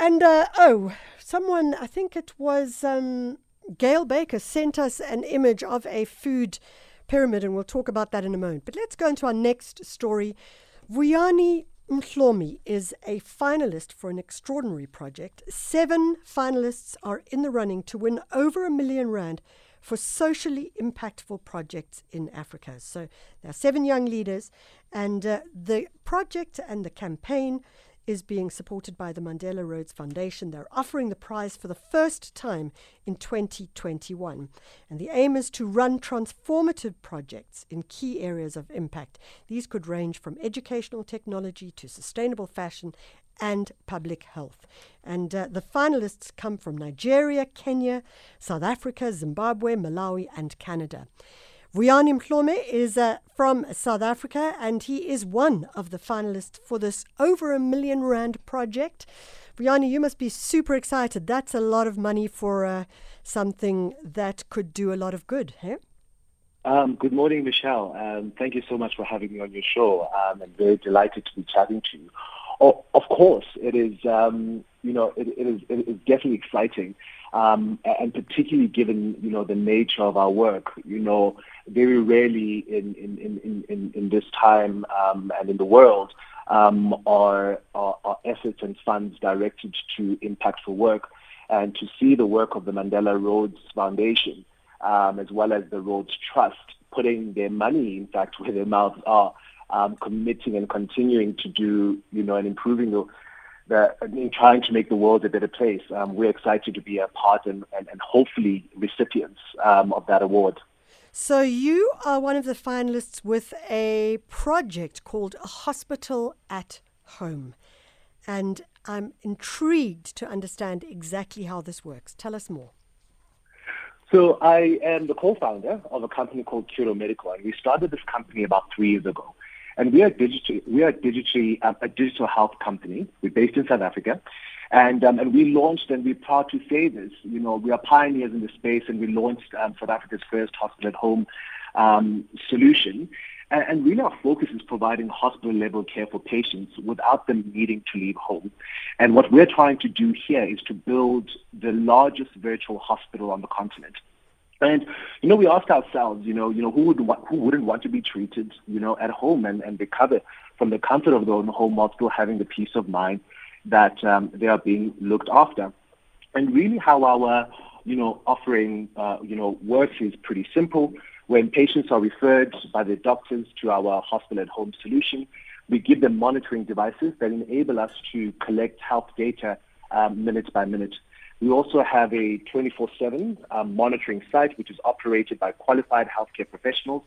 And uh, oh, someone, I think it was um, Gail Baker, sent us an image of a food pyramid, and we'll talk about that in a moment. But let's go into our next story. Vuyane Mhlomi is a finalist for an extraordinary project. Seven finalists are in the running to win over a million rand for socially impactful projects in Africa. So there are seven young leaders, and uh, the project and the campaign is being supported by the Mandela Rhodes Foundation. They're offering the prize for the first time in 2021. And the aim is to run transformative projects in key areas of impact. These could range from educational technology to sustainable fashion and public health. And uh, the finalists come from Nigeria, Kenya, South Africa, Zimbabwe, Malawi, and Canada. Vuyane Mhlomi is uh, from South Africa and he is one of the finalists for this over a million rand project. Vuyane, you must be super excited. That's a lot of money for uh, something that could do a lot of good, hey? Um, good morning, Michelle. Um, thank you so much for having me on your show. Um, I'm very delighted to be chatting to you. Oh, of course, it is. Um, you know, it, it is. It is definitely exciting, um, and particularly given you know the nature of our work. You know, very rarely in in in in, in this time um, and in the world um, are, are, are efforts and funds directed to impactful work, and to see the work of the Mandela Rhodes Foundation um, as well as the Rhodes Trust putting their money, in fact, where their mouths are um, committing and continuing to do, you know, and improving the, the in trying to make the world a better place. Um, we're excited to be a part and, and, and hopefully recipients um, of that award. So you are one of the finalists with a project called a Hospital at Home. And I'm intrigued to understand exactly how this works. Tell us more. So I am the co-founder of a company called Quro Medical, and we started this company about three years ago. And we are digital, we are digitally uh, a digital health company. We're based in South Africa. And, um, and we launched, and we're proud to say this, you know, we are pioneers in the space, and we launched um, South Africa's first hospital at home um, solution. And, and really our focus is providing hospital level care for patients without them needing to leave home. And what we're trying to do here is to build the largest virtual hospital on the continent. And you know, we asked ourselves, you know, you know, who would who wouldn't want to be treated, you know, at home and and recover from the comfort of their own home while still having the peace of mind that um, they are being looked after. And really, how our you know offering uh, you know works is pretty simple. When patients are referred by the doctors to our hospital at home solution, we give them monitoring devices that enable us to collect health data um, minute by minute. We also have a 24-7 um, monitoring site, which is operated by qualified healthcare professionals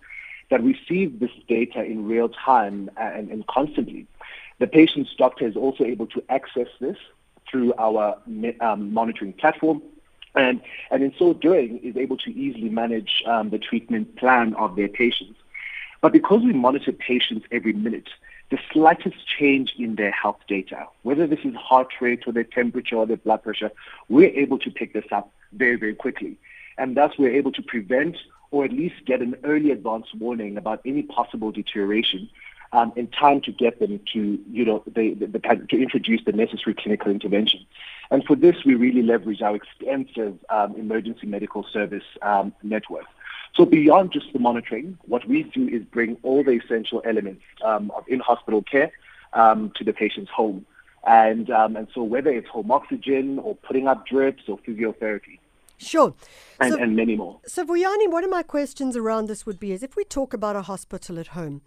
that receive this data in real time and, and constantly. The patient's doctor is also able to access this through our um, monitoring platform and, and in so doing is able to easily manage um, the treatment plan of their patients. But because we monitor patients every minute, the slightest change in their health data, whether this is heart rate or their temperature or their blood pressure, we're able to pick this up very, very quickly. And thus we're able to prevent or at least get an early advance warning about any possible deterioration um, in time to get them to, you know, the, the, the, to introduce the necessary clinical intervention. And for this, we really leverage our extensive um, emergency medical service um, network. So beyond just the monitoring, what we do is bring all the essential elements um, of in-hospital care um, to the patient's home. And, um, and so whether it's home oxygen or putting up drips or physiotherapy. Sure. And, so, and many more. So, Vuyane, one of my questions around this would be is if we talk about a hospital at home,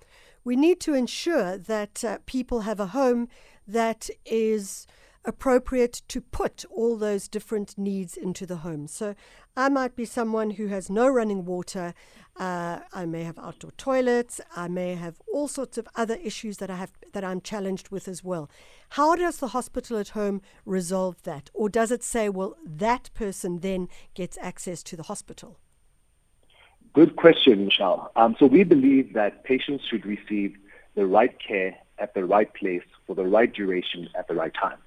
we need to ensure that uh, people have a home that is appropriate to put all those different needs into the home. So I might be someone who has no running water. Uh, I may have outdoor toilets. I may have all sorts of other issues that I have that I'm challenged with as well. How does the hospital at home resolve that, or does it say, well, that person then gets access to the hospital? Good question, Michelle. Um, so we believe that patients should receive the right care at the right place for the right duration at the right time.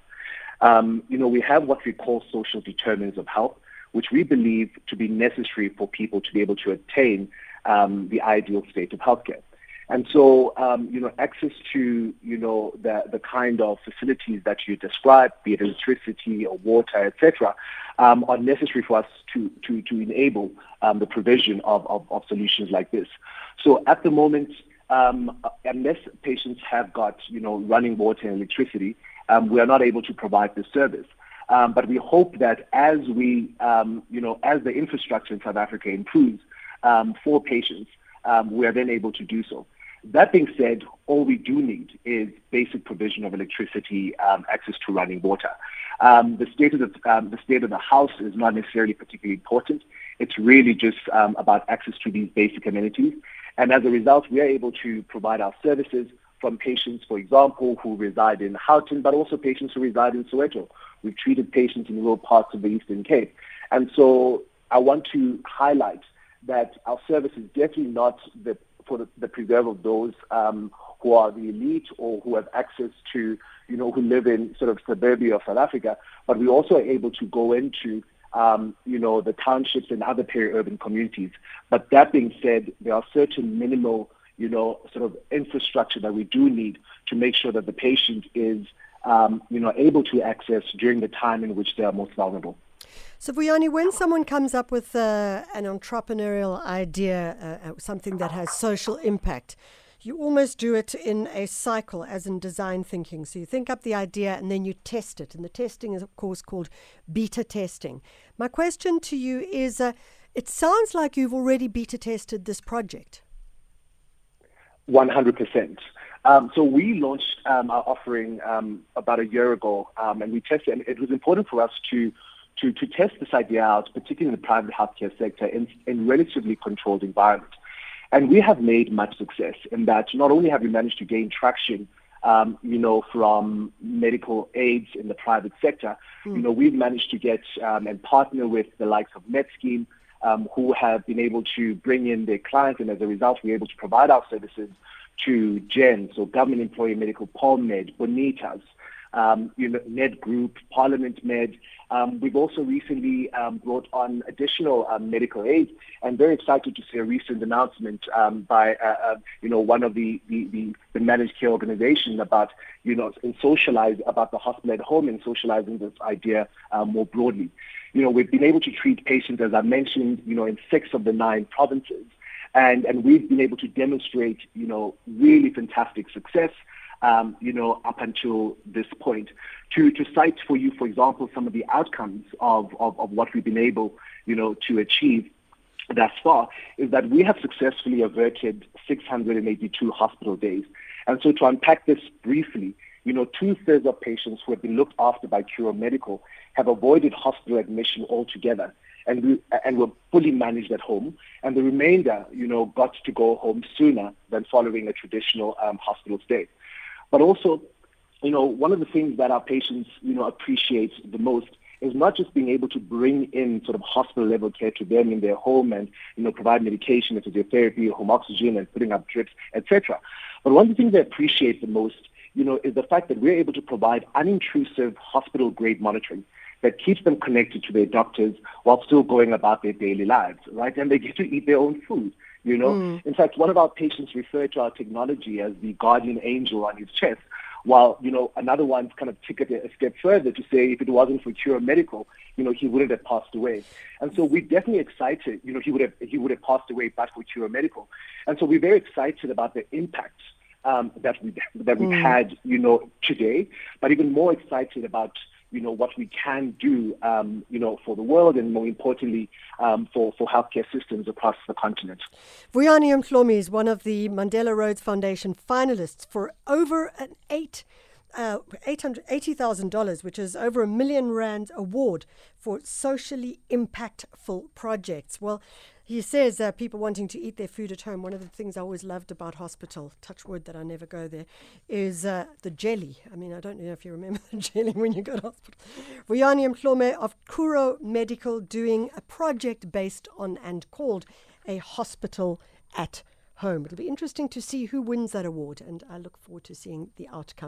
Um, you know, we have what we call social determinants of health, which we believe to be necessary for people to be able to attain um, the ideal state of healthcare. And so, um, you know, access to, you know, the, the kind of facilities that you described, be it electricity or water, etc., um, are necessary for us to, to, to enable um, the provision of, of, of, solutions like this. So at the moment, um, unless patients have got, you know, running water and electricity, um, we are not able to provide this service. Um, but we hope that as we, you know, as the infrastructure in South Africa improves for patients, we are then able to do so. That being said, all we do need is basic provision of electricity, um, access to running water. Um, the state of the um, the state of the house is not necessarily particularly important. It's really just um, about access to these basic amenities, and as a result, we are able to provide our services from patients, for example, who reside in Houghton, but also patients who reside in Soweto. We've treated patients in rural parts of the Eastern Cape, and so I want to highlight that our service is definitely not the for the, the preserve of those um, who are the elite or who have access to, you know, who live in sort of suburbia of South Africa. But we also are able to go into, um, you know, the townships and other peri-urban communities. But that being said, there are certain minimal, you know, sort of infrastructure that we do need to make sure that the patient is, um, you know, able to access during the time in which they are most vulnerable. So, Vuyane, when someone comes up with uh, an entrepreneurial idea, uh, uh, something that has social impact, you almost do it in a cycle, as in design thinking. So, you think up the idea and then you test it. And the testing is, of course, called beta testing. My question to you is uh, it sounds like you've already beta tested this project. 100%. Um, so we launched um, our offering um, about a year ago, um, and we tested. And it was important for us to to, to test this idea out, particularly in the private healthcare sector, in, in relatively controlled environment. And we have made much success in that not only have we managed to gain traction, um, you know, from medical aids in the private sector, mm. you know, we've managed to get um, and partner with the likes of MedScheme, um, who have been able to bring in their clients, and as a result, we're able to provide our services to GEN, so Government Employee Medical, Polmed, Bonitas, um, you know, Med Group, Parliament Med. Um, we've also recently um, brought on additional um, medical aid, and very excited to see a recent announcement um, by, uh, uh, you know, one of the, the, the, the, managed care organizations about, you know, and socialize about the hospital at home and socializing this idea uh, more broadly. You know, we've been able to treat patients, as I mentioned, you know, in six of the nine provinces. And, and we've been able to demonstrate, you know, really fantastic success um, you know, up until this point. To, to cite for you, for example, some of the outcomes of, of, of what we've been able, you know, to achieve thus far is that we have successfully averted 682 hospital days. And so to unpack this briefly, you know, two-thirds of patients who have been looked after by Quro Medical have avoided hospital admission altogether and we, and were fully managed at home. And the remainder, you know, got to go home sooner than following a traditional um, hospital stay. But also, you know, one of the things that our patients, you know, appreciate the most is not just being able to bring in sort of hospital level care to them in their home and, you know, provide medication, and physiotherapy, home oxygen and putting up drips, etc. But one of the things they appreciate the most, you know, is the fact that we're able to provide unintrusive hospital grade monitoring that keeps them connected to their doctors while still going about their daily lives, right? And they get to eat their own food. You know, mm. in fact, one of our patients referred to our technology as the guardian angel on his chest, while you know another one kind of took it a step further to say if it wasn't for Quro Medical, you know, he wouldn't have passed away. And so we're definitely excited. You know, he would have he would have passed away but for Quro Medical. And so we're very excited about the impact um, that we that we've mm. had, you know, today, but even more excited about you know, what we can do, um, you know, for the world and more importantly, um, for, for healthcare systems across the continent. Vuyane Mhlomi is one of the Mandela Rhodes Foundation finalists for over an eight uh, $880,000, which is over a million rand award for socially impactful projects. Well, he says uh, people wanting to eat their food at home. One of the things I always loved about hospital, touch wood that I never go there, is uh, the jelly. I mean, I don't know if you remember the jelly when you go to hospital. Vuyane Mhlomi of Quro Medical doing a project based on and called a hospital at home. It'll be interesting to see who wins that award, and I look forward to seeing the outcome.